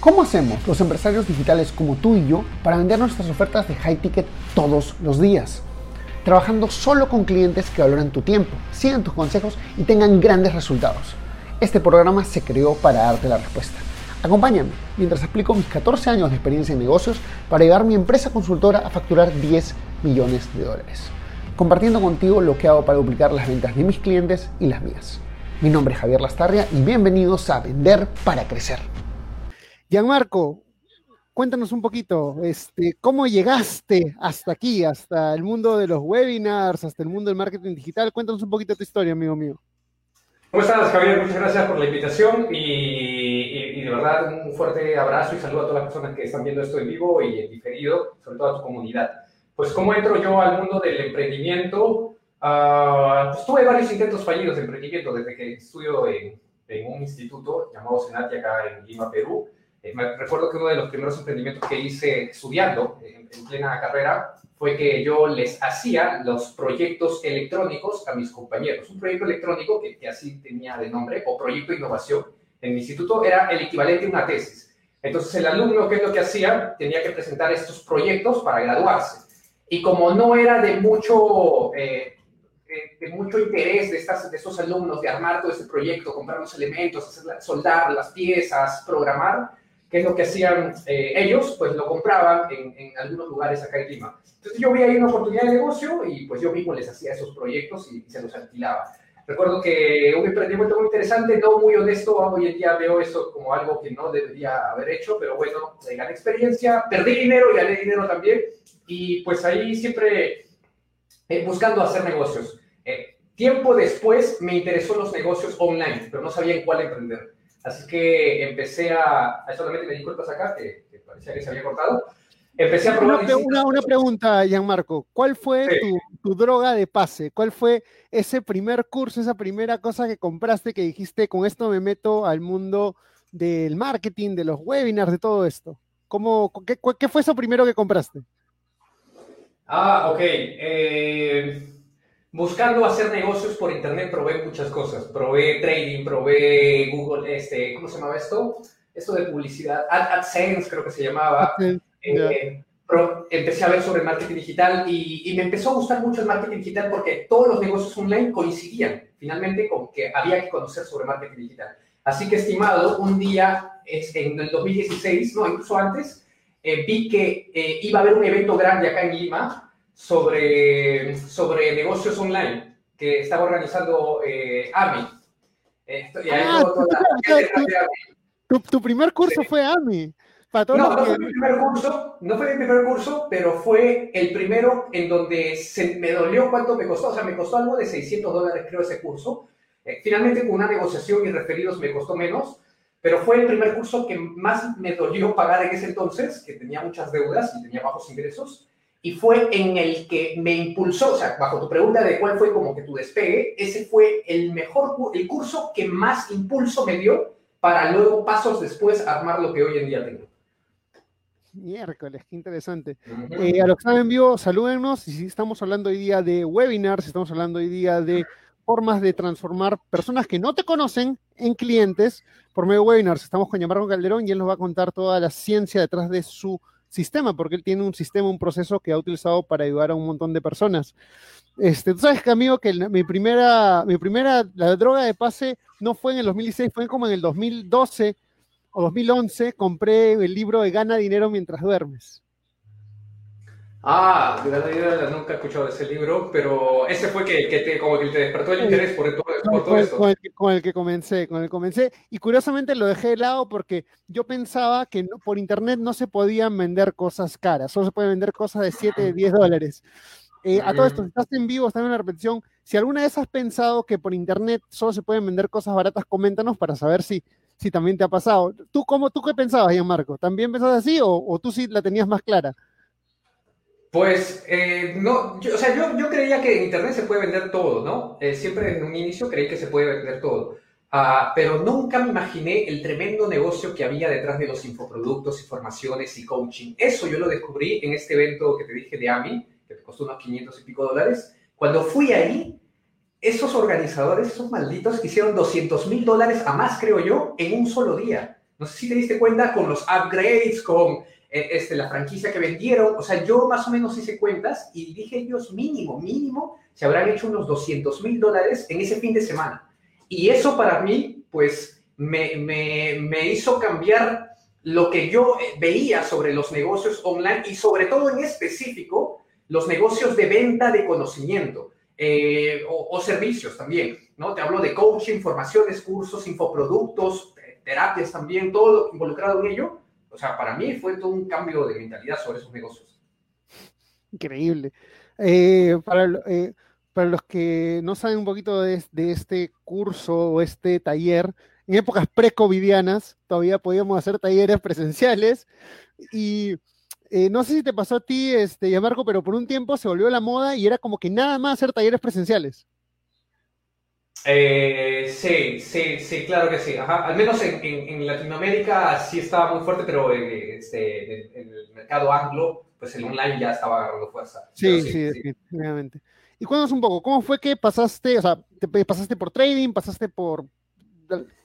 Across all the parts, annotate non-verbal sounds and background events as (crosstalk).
¿Cómo hacemos los empresarios digitales como tú y yo para vender nuestras ofertas de high ticket todos los días? Trabajando solo con clientes que valoran tu tiempo, sigan tus consejos y tengan grandes resultados. Este programa se creó para darte la respuesta. Acompáñame mientras explico mis 14 años de experiencia en negocios para llevar mi empresa consultora a facturar 10 millones de dólares, compartiendo contigo lo que hago para duplicar las ventas de mis clientes y las mías. Mi nombre es Javier Lastarria y bienvenidos a Vender para Crecer. Gianmarco, cuéntanos un poquito, este, ¿cómo llegaste hasta aquí, hasta el mundo de los webinars, hasta el mundo del marketing digital? Cuéntanos un poquito tu historia, amigo mío. ¿Cómo estás, Javier? Muchas gracias por la invitación y, de verdad un fuerte abrazo y saludo a todas las personas que están viendo esto en vivo y en diferido, sobre todo a tu comunidad. Pues, ¿cómo entro yo al mundo del emprendimiento? Uh, pues tuve varios intentos fallidos de emprendimiento desde que estudio en, en un instituto llamado Senati acá en Lima, Perú. Eh, recuerdo que uno de los primeros emprendimientos que hice estudiando en, plena carrera fue que yo les hacía los proyectos electrónicos a mis compañeros. Un proyecto electrónico que, que así tenía de nombre, o proyecto de innovación, en mi instituto era el equivalente a una tesis. Entonces el alumno, ¿qué es lo que hacía? Tenía que presentar estos proyectos para graduarse. Y como no era de mucho, eh, de, mucho interés de, estas, de estos alumnos de armar todo ese proyecto, comprar los elementos, hacer, soldar las piezas, programar, ¿Qué es lo que hacían eh, ellos? Pues lo compraban en, en, algunos lugares acá en Lima. Entonces yo vi ahí una oportunidad de negocio y pues yo mismo les hacía esos proyectos y, se los alquilaba. Recuerdo que un emprendimiento muy interesante, no muy honesto, hoy en día veo eso como algo que no debería haber hecho, pero bueno, gané experiencia, perdí dinero y gané dinero también, y pues ahí siempre eh, buscando hacer negocios. Eh, tiempo después me interesó los negocios online, pero no sabía en cuál emprender. Así que empecé a, solamente me di cuenta acá, que, que, parecía que se había cortado. Empecé a probar. Una, una, una pregunta, Gianmarco. ¿Cuál fue tu, tu, droga de pase? ¿Cuál fue ese primer curso, esa primera cosa que compraste que dijiste, con esto me meto al mundo del marketing, de los webinars, de todo esto? ¿Cómo, qué, qué fue eso primero que compraste? Ah, ok. Eh buscando hacer negocios por internet probé muchas cosas. Probé trading, probé Google, este, ¿cómo se llamaba esto? Esto de publicidad, AdSense creo que se llamaba. Eh, empecé a ver sobre marketing digital y, me empezó a gustar mucho el marketing digital porque todos los negocios online coincidían finalmente con que había que conocer sobre marketing digital. Así que, estimado, un día en el 2016, no, incluso antes, eh, vi que eh, iba a haber un evento grande acá en Lima sobre, sobre negocios online que estaba organizando eh, AMI. Ah, tu, primer curso fue AMI. no, no, fue mi primer curso, no fue mi primer curso, pero fue el primero en donde se, me dolió cuánto me costó. O sea, me costó algo de 600 dólares, creo, ese curso. Eh, finalmente, con una negociación y referidos me costó menos, pero fue el primer curso que más me dolió pagar en ese entonces, que tenía muchas deudas y tenía bajos ingresos y fue en el que me impulsó, o sea, bajo tu pregunta de cuál fue como que tu despegue, ese fue el mejor, el curso que más impulso me dio para luego, pasos después, armar lo que hoy en día tengo. Miércoles, qué interesante. Eh, a los que están en vivo, salúdenos. Y si estamos hablando hoy día de webinars, estamos hablando hoy día de formas de transformar personas que no te conocen en clientes por medio de webinars. Estamos con Yamarco Calderón y él nos va a contar toda la ciencia detrás de su sistema, porque él tiene un sistema, un proceso que ha utilizado para ayudar a un montón de personas. Este, tú sabes, amigo, que mi primera, mi primera, la droga de pase no fue en el 2016, fue como en el 2012 o 2011, compré el libro de Gana Dinero Mientras Duermes. Ah, nunca he escuchado ese libro, pero ese fue que, que te, como que te despertó el interés por, todo, por todo esto. Con el, que, con el, que, comencé, con el que comencé. Y curiosamente lo dejé de lado porque yo pensaba que por internet no se podían vender cosas caras, solo se pueden vender cosas de 7, 10 dólares. Eh, a todo esto, si estás en vivo, estás en la repetición, si alguna vez has pensado que por internet solo se pueden vender cosas baratas, coméntanos para saber si, si también te ha pasado. ¿Tú, cómo, tú qué pensabas, Marco? ¿También pensabas así o, o tú sí la tenías más clara? Pues eh, no, yo, o sea, yo, yo, creía que en Internet se puede vender todo, ¿no? Eh, siempre en un inicio creí que se puede vender todo, uh, pero nunca me imaginé el tremendo negocio que había detrás de los infoproductos, informaciones y coaching. Eso yo lo descubrí en este evento que te dije de AMI, que te costó unos 500 y pico dólares. Cuando fui ahí, esos organizadores, esos malditos, hicieron 200 mil dólares a más, creo yo, en un solo día. No sé si te diste cuenta con los upgrades, con este, la franquicia que vendieron. O sea, yo más o menos hice cuentas y dije ellos mínimo, mínimo, se habrán hecho unos 200 mil dólares en ese fin de semana. Y eso para mí, pues, me, me, me hizo cambiar lo que yo eh, veía sobre los negocios online y sobre todo en específico los negocios de venta de conocimiento eh, o, servicios también, ¿no? Te hablo de coaching, formaciones, cursos, infoproductos, terapias también, todo involucrado en ello. O sea, para mí fue todo un cambio de mentalidad sobre esos negocios. Increíble. Eh, para, para, los que no saben un poquito de, de este curso o este taller, en épocas pre-covidianas todavía podíamos hacer talleres presenciales y eh, no sé si te pasó a ti, este, ya Marco, pero por un tiempo se volvió la moda y era como que nada más hacer talleres presenciales. Eh, sí, sí, sí, claro que sí. Al menos en, Latinoamérica sí estaba muy fuerte, pero eh, este, en, el mercado anglo, pues el online ya estaba agarrando fuerza. Sí, sí, sí, definitivamente. Y cuéntanos un poco, ¿cómo fue que pasaste, o sea, te pasaste por trading, pasaste por,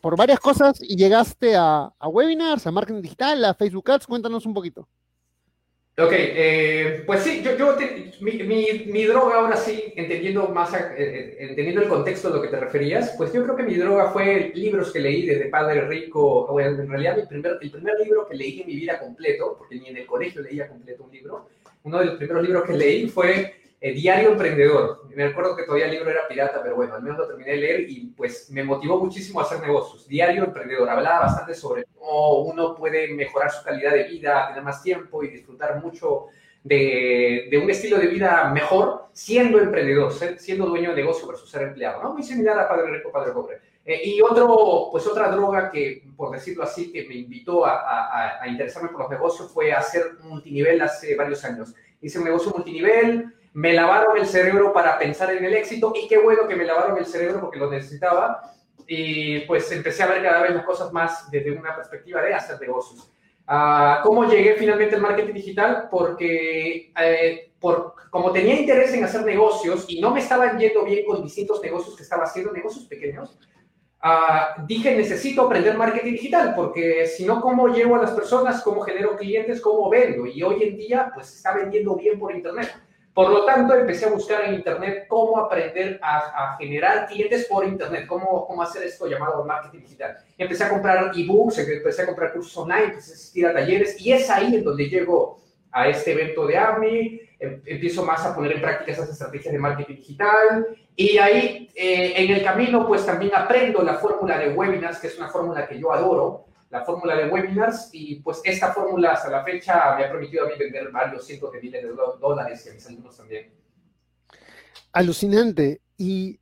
por varias cosas y llegaste a, webinars, a marketing digital, a Facebook Ads. Cuéntanos un poquito. Ok, eh, pues sí, yo, yo mi, droga ahora sí, entendiendo más, eh, eh, entendiendo el contexto de lo que te referías, pues yo creo que mi droga fue libros que leí desde Padre Rico, o en realidad mi primer, el primer libro que leí en mi vida completo, porque ni en el colegio leía completo un libro, uno de los primeros libros que leí fue eh, Diario Emprendedor. Me acuerdo que todavía el libro era pirata, pero bueno, al menos lo terminé de leer y pues me motivó muchísimo a hacer negocios. Diario Emprendedor. Hablaba bastante sobre cómo uno puede mejorar su calidad de vida, tener más tiempo y disfrutar mucho de, un estilo de vida mejor siendo emprendedor, siendo dueño de negocio versus ser empleado. ¿no? Muy similar a Padre Rico, Padre Pobre. Eh, y otro, pues otra droga que, por decirlo así, que me invitó a, a, a interesarme por los negocios fue hacer multinivel hace varios años. Hice un negocio multinivel, me lavaron el cerebro para pensar en el éxito y qué bueno que me lavaron el cerebro porque lo necesitaba y pues empecé a ver cada vez las cosas más desde una perspectiva de hacer negocios. Uh, ¿Cómo llegué finalmente al marketing digital? Porque eh, como tenía interés en hacer negocios y no me estaban yendo bien con distintos negocios que estaba haciendo, negocios pequeños, uh, dije necesito aprender marketing digital porque si no, ¿cómo llevo a las personas? ¿Cómo genero clientes? ¿Cómo vendo? Y hoy en día pues está vendiendo bien por internet. Por lo tanto, empecé a buscar en Internet cómo aprender a, generar clientes por Internet, cómo, cómo hacer esto llamado marketing digital. Empecé a comprar ebooks, empecé a comprar cursos online, empecé a asistir a talleres y es ahí en donde llego a este evento de AMI, em, empiezo más a poner en práctica esas estrategias de marketing digital y ahí eh, en el camino pues también aprendo la fórmula de webinars, que es una fórmula que yo adoro, la fórmula de webinars y pues esta fórmula hasta la fecha me ha permitido a mí vender varios cientos de miles de dólares y a mis alumnos también. Alucinante. ¿Y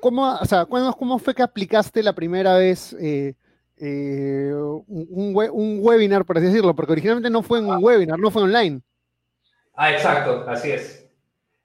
cómo, o sea, cómo fue que aplicaste la primera vez eh, eh, un, un, webinar, por así decirlo? Porque originalmente no fue en un webinar, no fue online. Ah, exacto, así es.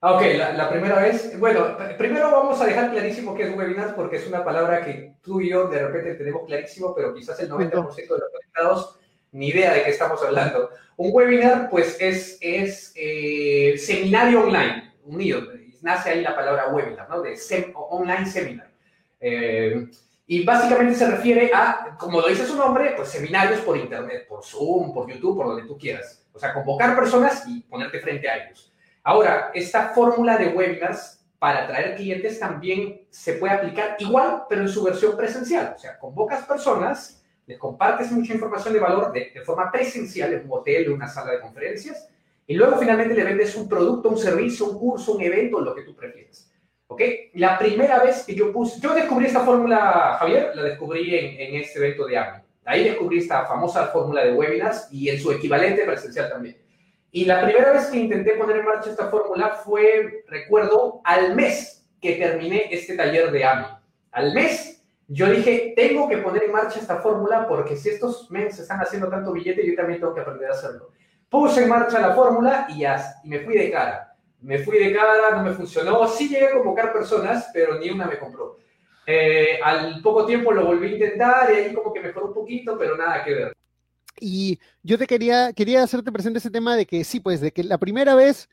Ah, ok, la, primera vez. Bueno, primero vamos a dejar clarísimo qué es webinar porque es una palabra que tú y yo de repente tenemos clarísimo, pero quizás el 90% de los conectados ni idea de qué estamos hablando. Un webinar, pues, es, es eh, seminario online, unido. Nace ahí la palabra webinar, ¿no? De online seminar. Eh, y básicamente se refiere a, como lo dice su nombre, pues seminarios por internet, por Zoom, por YouTube, por donde tú quieras. O sea, convocar personas y ponerte frente a ellos. Ahora, esta fórmula de webinars para atraer clientes también se puede aplicar igual, pero en su versión presencial. O sea, convocas personas, les compartes mucha información de valor de, forma presencial en un hotel, en una sala de conferencias, y luego finalmente le vendes un producto, un servicio, un curso, un evento, lo que tú prefieras. ¿Ok? La primera vez que yo puse, yo descubrí esta fórmula, Javier, la descubrí en, en este evento de AMI. Ahí descubrí esta famosa fórmula de webinars y en su equivalente presencial también. Y la primera vez que intenté poner en marcha esta fórmula fue, recuerdo, al mes que terminé este taller de AMI. Al mes, yo dije, tengo que poner en marcha esta fórmula porque si estos meses están haciendo tanto billete, yo también tengo que aprender a hacerlo. Puse en marcha la fórmula y, ya, y me fui de cara. Me fui de cara, no me funcionó. Sí llegué a convocar personas, pero ni una me compró. Eh, al poco tiempo lo volví a intentar y ahí como que mejoró un poquito, pero nada que ver. Y yo te quería, quería hacerte presente ese tema de que sí, pues, de que la primera vez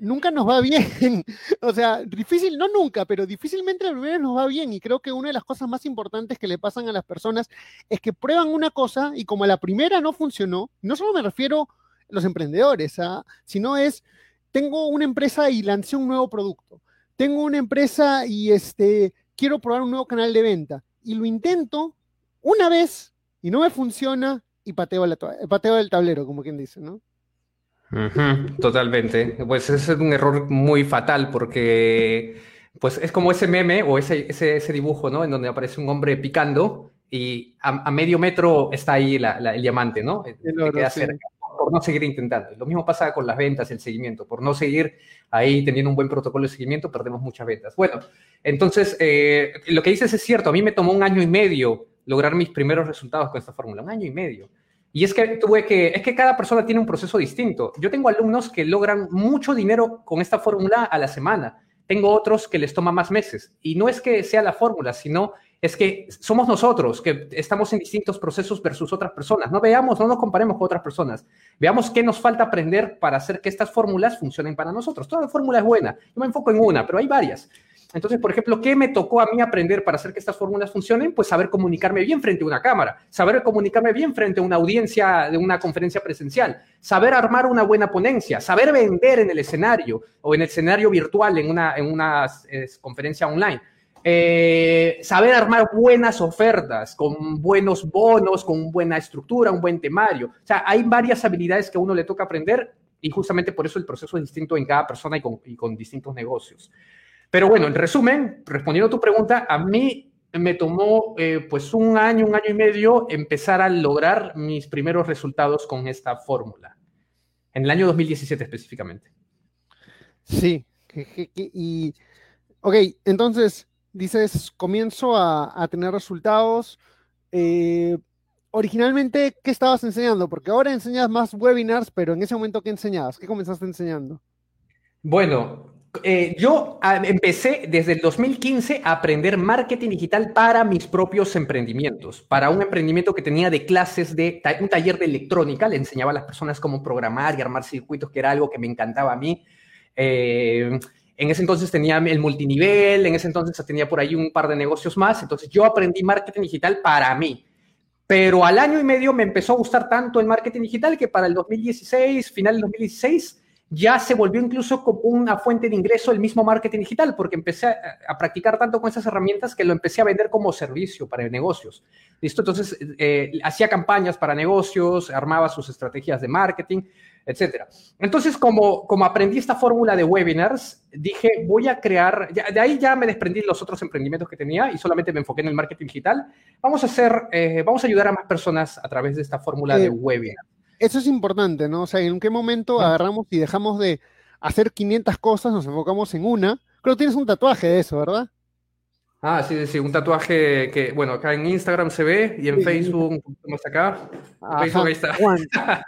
nunca nos va (laughs) bien. o sea, difícil, no nunca, pero difícilmente la primera nos va bien. Y creo que una de las cosas más importantes que le pasan a las personas es que prueban una cosa y como la primera no funcionó, no solo me refiero a los emprendedores, ¿ah? sino es, tengo una empresa y lancé un nuevo producto. Tengo una empresa y este, quiero probar un nuevo canal de venta. Y lo intento una vez y no me funciona y pateo, la, pateo el tablero, como quien dice, ¿no? totalmente. Pues ese es un error muy fatal porque pues es como ese meme o ese, ese, dibujo, ¿no? En donde aparece un hombre picando y a, medio metro está ahí el diamante, ¿no? por no seguir intentando. Lo mismo pasa con las ventas, el seguimiento. Por no seguir ahí teniendo un buen protocolo de seguimiento, perdemos muchas ventas. Bueno, entonces, eh, lo que dices es cierto. A mí me tomó un año y medio lograr mis primeros resultados con esta fórmula. Un año y medio. Y es que tuve que, es que cada persona tiene un proceso distinto. Yo tengo alumnos que logran mucho dinero con esta fórmula a la semana. Tengo otros que les toma más meses. Y no es que sea la fórmula, sino es que somos nosotros que estamos en distintos procesos versus otras personas. No veamos, no nos comparemos con otras personas. Veamos qué nos falta aprender para hacer que estas fórmulas funcionen para nosotros. Toda fórmula es buena. Yo me enfoco en una, pero hay varias. Entonces, por ejemplo, ¿qué me tocó a mí aprender para hacer que estas fórmulas funcionen? Pues saber comunicarme bien frente a una cámara, saber comunicarme bien frente a una audiencia de una conferencia presencial, saber armar una buena ponencia, saber vender en el escenario o en el escenario virtual en una, en una conferencia online. Eh, saber armar buenas ofertas con buenos bonos, con buena estructura, un buen temario. O sea, hay varias habilidades que a uno le toca aprender y justamente por eso el proceso es distinto en cada persona y con distintos negocios. Pero bueno, en resumen, respondiendo a tu pregunta, a mí me tomó eh, pues un año, un año y medio empezar a lograr mis primeros resultados con esta fórmula. En el año 2017 específicamente. Sí, y ok, entonces dices, comienzo a, tener resultados. Eh, originalmente, ¿qué estabas enseñando? Porque ahora enseñas más webinars, pero en ese momento, ¿qué enseñabas? ¿Qué comenzaste enseñando? Bueno, eh, yo ah, empecé desde el 2015 a aprender marketing digital para mis propios emprendimientos, para un emprendimiento que tenía de clases de un taller de electrónica, le enseñaba a las personas cómo programar y armar circuitos, que era algo que me encantaba a mí. Eh, en ese entonces tenía el multinivel, en ese entonces tenía por ahí un par de negocios más, entonces yo aprendí marketing digital para mí. Pero al año y medio me empezó a gustar tanto el marketing digital que para el 2016, final del 2016, ya se volvió incluso como una fuente de ingreso el mismo marketing digital, porque empecé a, practicar tanto con esas herramientas que lo empecé a vender como servicio para negocios. ¿Listo? Entonces, eh, hacía campañas para negocios, armaba sus estrategias de marketing, etc. Entonces, como, como aprendí esta fórmula de webinars, dije, voy a crear, de ahí ya me desprendí los otros emprendimientos que tenía y solamente me enfoqué en el marketing digital. Vamos a hacer, eh, vamos a ayudar a más personas a través de esta fórmula de webinars eso es importante, ¿no? O sea, ¿en qué momento agarramos y dejamos de hacer 500 cosas, nos enfocamos en una? Creo que tienes un tatuaje de eso, ¿verdad? Ah, sí, sí, un tatuaje que, bueno, acá en Instagram se ve y en Facebook, un poquito más acá. Facebook ahí está. (laughs)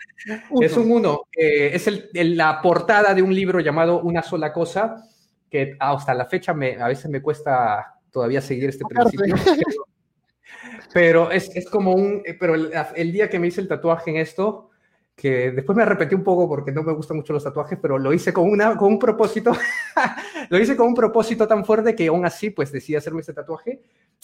es un uno. es el, la portada de un libro llamado Una sola cosa, que hasta la fecha me, a veces me cuesta todavía seguir este principio. (laughs) Pero es, es, como un, pero el, día que me hice el tatuaje en esto, que después me arrepentí un poco porque no me gustan mucho los tatuajes, pero lo hice con, una, con un propósito, (laughs) lo hice con un propósito tan fuerte que aún así pues decidí hacerme este tatuaje,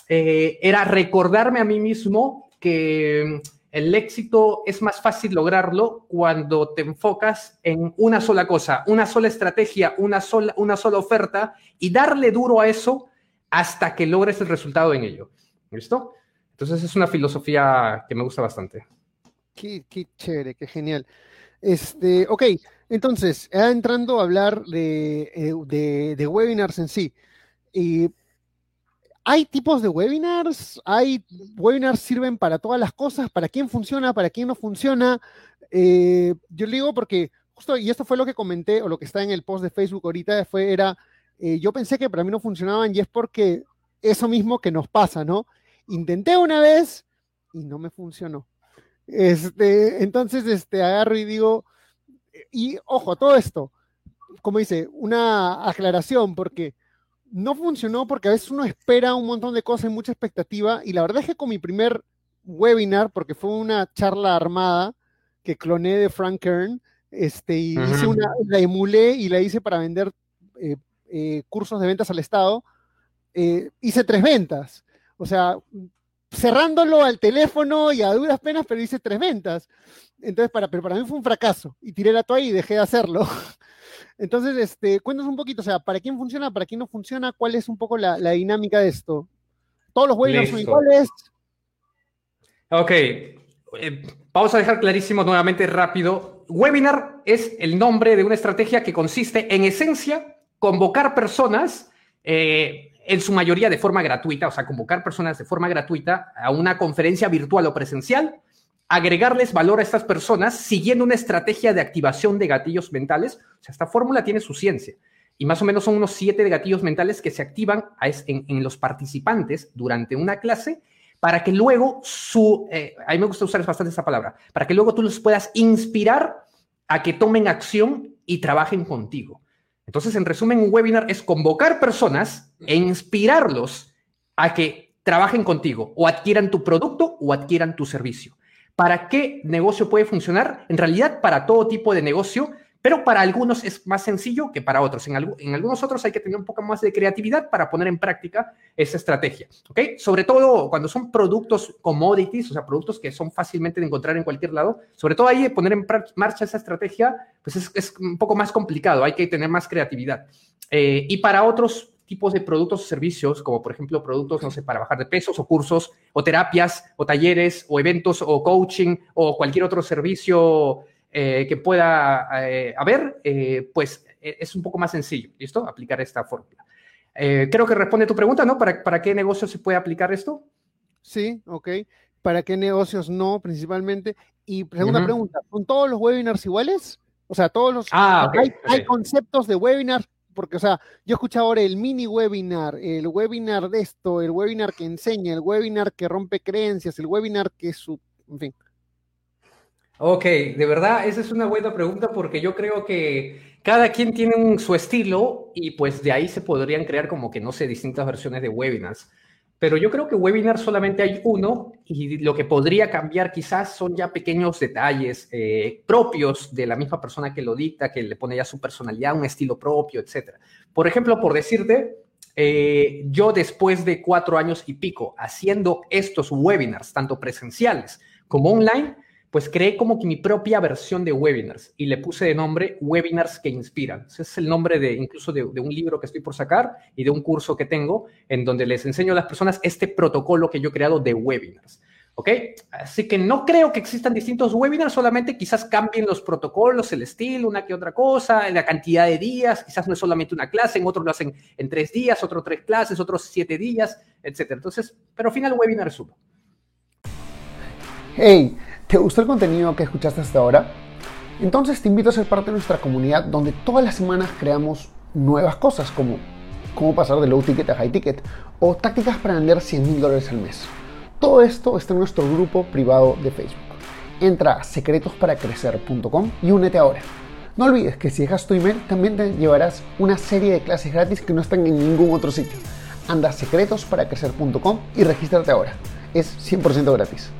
eh, era recordarme a mí mismo que el éxito es más fácil lograrlo cuando te enfocas en una sola cosa, una sola estrategia, una sola, una sola oferta y darle duro a eso hasta que logres el resultado en ello. ¿Listo? Entonces es una filosofía que me gusta bastante. Qué, chévere, qué genial. Este, ok, entonces, entrando a hablar eh, de, de, webinars en sí. ¿Hay tipos de webinars? ¿Hay webinars sirven para todas las cosas? ¿Para quién funciona? ¿Para quién no funciona? Eh, yo le digo porque justo, y esto fue lo que comenté, o lo que está en el post de Facebook ahorita, fue, era, eh, yo pensé que para mí no funcionaban y es porque eso mismo que nos pasa, ¿no? Intenté una vez y no me funcionó. Este, entonces, este, agarro y digo, y ojo, todo esto, como dice, una aclaración, porque no funcionó porque a veces uno espera un montón de cosas y mucha expectativa, y la verdad es que con mi primer webinar, porque fue una charla armada que cloné de Frank Kern, este, y hice una, la emulé y la hice para vender eh, eh, cursos de ventas al Estado. Eh, hice tres ventas. O sea, cerrándolo al teléfono y a duras penas, pero hice tres ventas. Entonces, para, pero para mí fue un fracaso. Y tiré la toalla y dejé de hacerlo. (laughs) Entonces, este, cuéntanos un poquito, o sea, ¿para quién funciona, para quién no funciona? ¿Cuál es un poco la, dinámica de esto? ¿Todos los webinars son iguales? Ok, eh, vamos a dejar clarísimo nuevamente rápido. Webinar es el nombre de una estrategia que consiste en esencia convocar personas, eh, en su mayoría de forma gratuita, o sea, convocar personas de forma gratuita a una conferencia virtual o presencial agregarles valor a estas personas siguiendo una estrategia de activación de gatillos mentales. O sea, esta fórmula tiene su ciencia. Y más o menos son unos siete de gatillos mentales que se activan en, los participantes durante una clase para que luego su, eh, a mí me gusta usar bastante esa palabra, para que luego tú los puedas inspirar a que tomen acción y trabajen contigo. Entonces, en resumen, un webinar es convocar personas e inspirarlos a que trabajen contigo o adquieran tu producto o adquieran tu servicio. ¿Para qué negocio puede funcionar? En realidad, para todo tipo de negocio, pero para algunos es más sencillo que para otros. En, algunos otros hay que tener un poco más de creatividad para poner en práctica esa estrategia. ¿ok? Sobre todo cuando son productos commodities, o sea, productos que son fácilmente de encontrar en cualquier lado, sobre todo ahí poner en marcha esa estrategia, pues es, un poco más complicado, hay que tener más creatividad. Eh, y para otros tipos de productos o servicios, como por ejemplo productos, no sé, para bajar de pesos o cursos o terapias o talleres o eventos o coaching o cualquier otro servicio eh, que pueda eh, haber, eh, pues es un poco más sencillo, ¿listo? Aplicar esta fórmula. creo que responde tu pregunta, ¿no? ¿Para, ¿Para qué negocio se puede aplicar esto? Sí, ok. ¿Para qué negocios no, principalmente? Y segunda pregunta, ¿son todos los webinars iguales? O sea, todos los... Ah, hay, hay, conceptos de webinars porque, o sea, yo escucho ahora el mini webinar, el webinar de esto, el webinar que enseña, el webinar que rompe creencias, el webinar que es su, en fin. Ok, de verdad, esa es una buena pregunta porque yo creo que cada quien tiene su estilo y pues de ahí se podrían crear como que, no sé, distintas versiones de webinars. Pero yo creo que webinar solamente hay uno y lo que podría cambiar quizás son ya pequeños detalles eh, propios de la misma persona que lo dicta, que le pone ya su personalidad, un estilo propio, etc. Por ejemplo, por decirte, eh, yo después de cuatro años y pico haciendo estos webinars, tanto presenciales como online, pues creé como que mi propia versión de webinars y le puse de nombre Webinars que Inspiran. Ese es el nombre de incluso de, un libro que estoy por sacar y de un curso que tengo en donde les enseño a las personas este protocolo que yo he creado de webinars. ¿Ok? Así que no creo que existan distintos webinars, solamente quizás cambien los protocolos, el estilo, una que otra cosa, la cantidad de días, quizás no es solamente una clase, en otros lo hacen en tres días, otros tres clases, otros siete días, etc. Entonces, pero al final webinar es uno. Hey, ¿Te gustó el contenido que escuchaste hasta ahora? Entonces te invito a ser parte de nuestra comunidad donde todas las semanas creamos nuevas cosas como cómo pasar de low ticket a high ticket o tácticas para vender 100 mil dólares al mes. Todo esto está en nuestro grupo privado de Facebook. Entra a secretosparacrecer.com y únete ahora. No olvides que si dejas tu email también te llevarás una serie de clases gratis que no están en ningún otro sitio. Anda a secretosparacrecer.com y regístrate ahora. Es 100% gratis.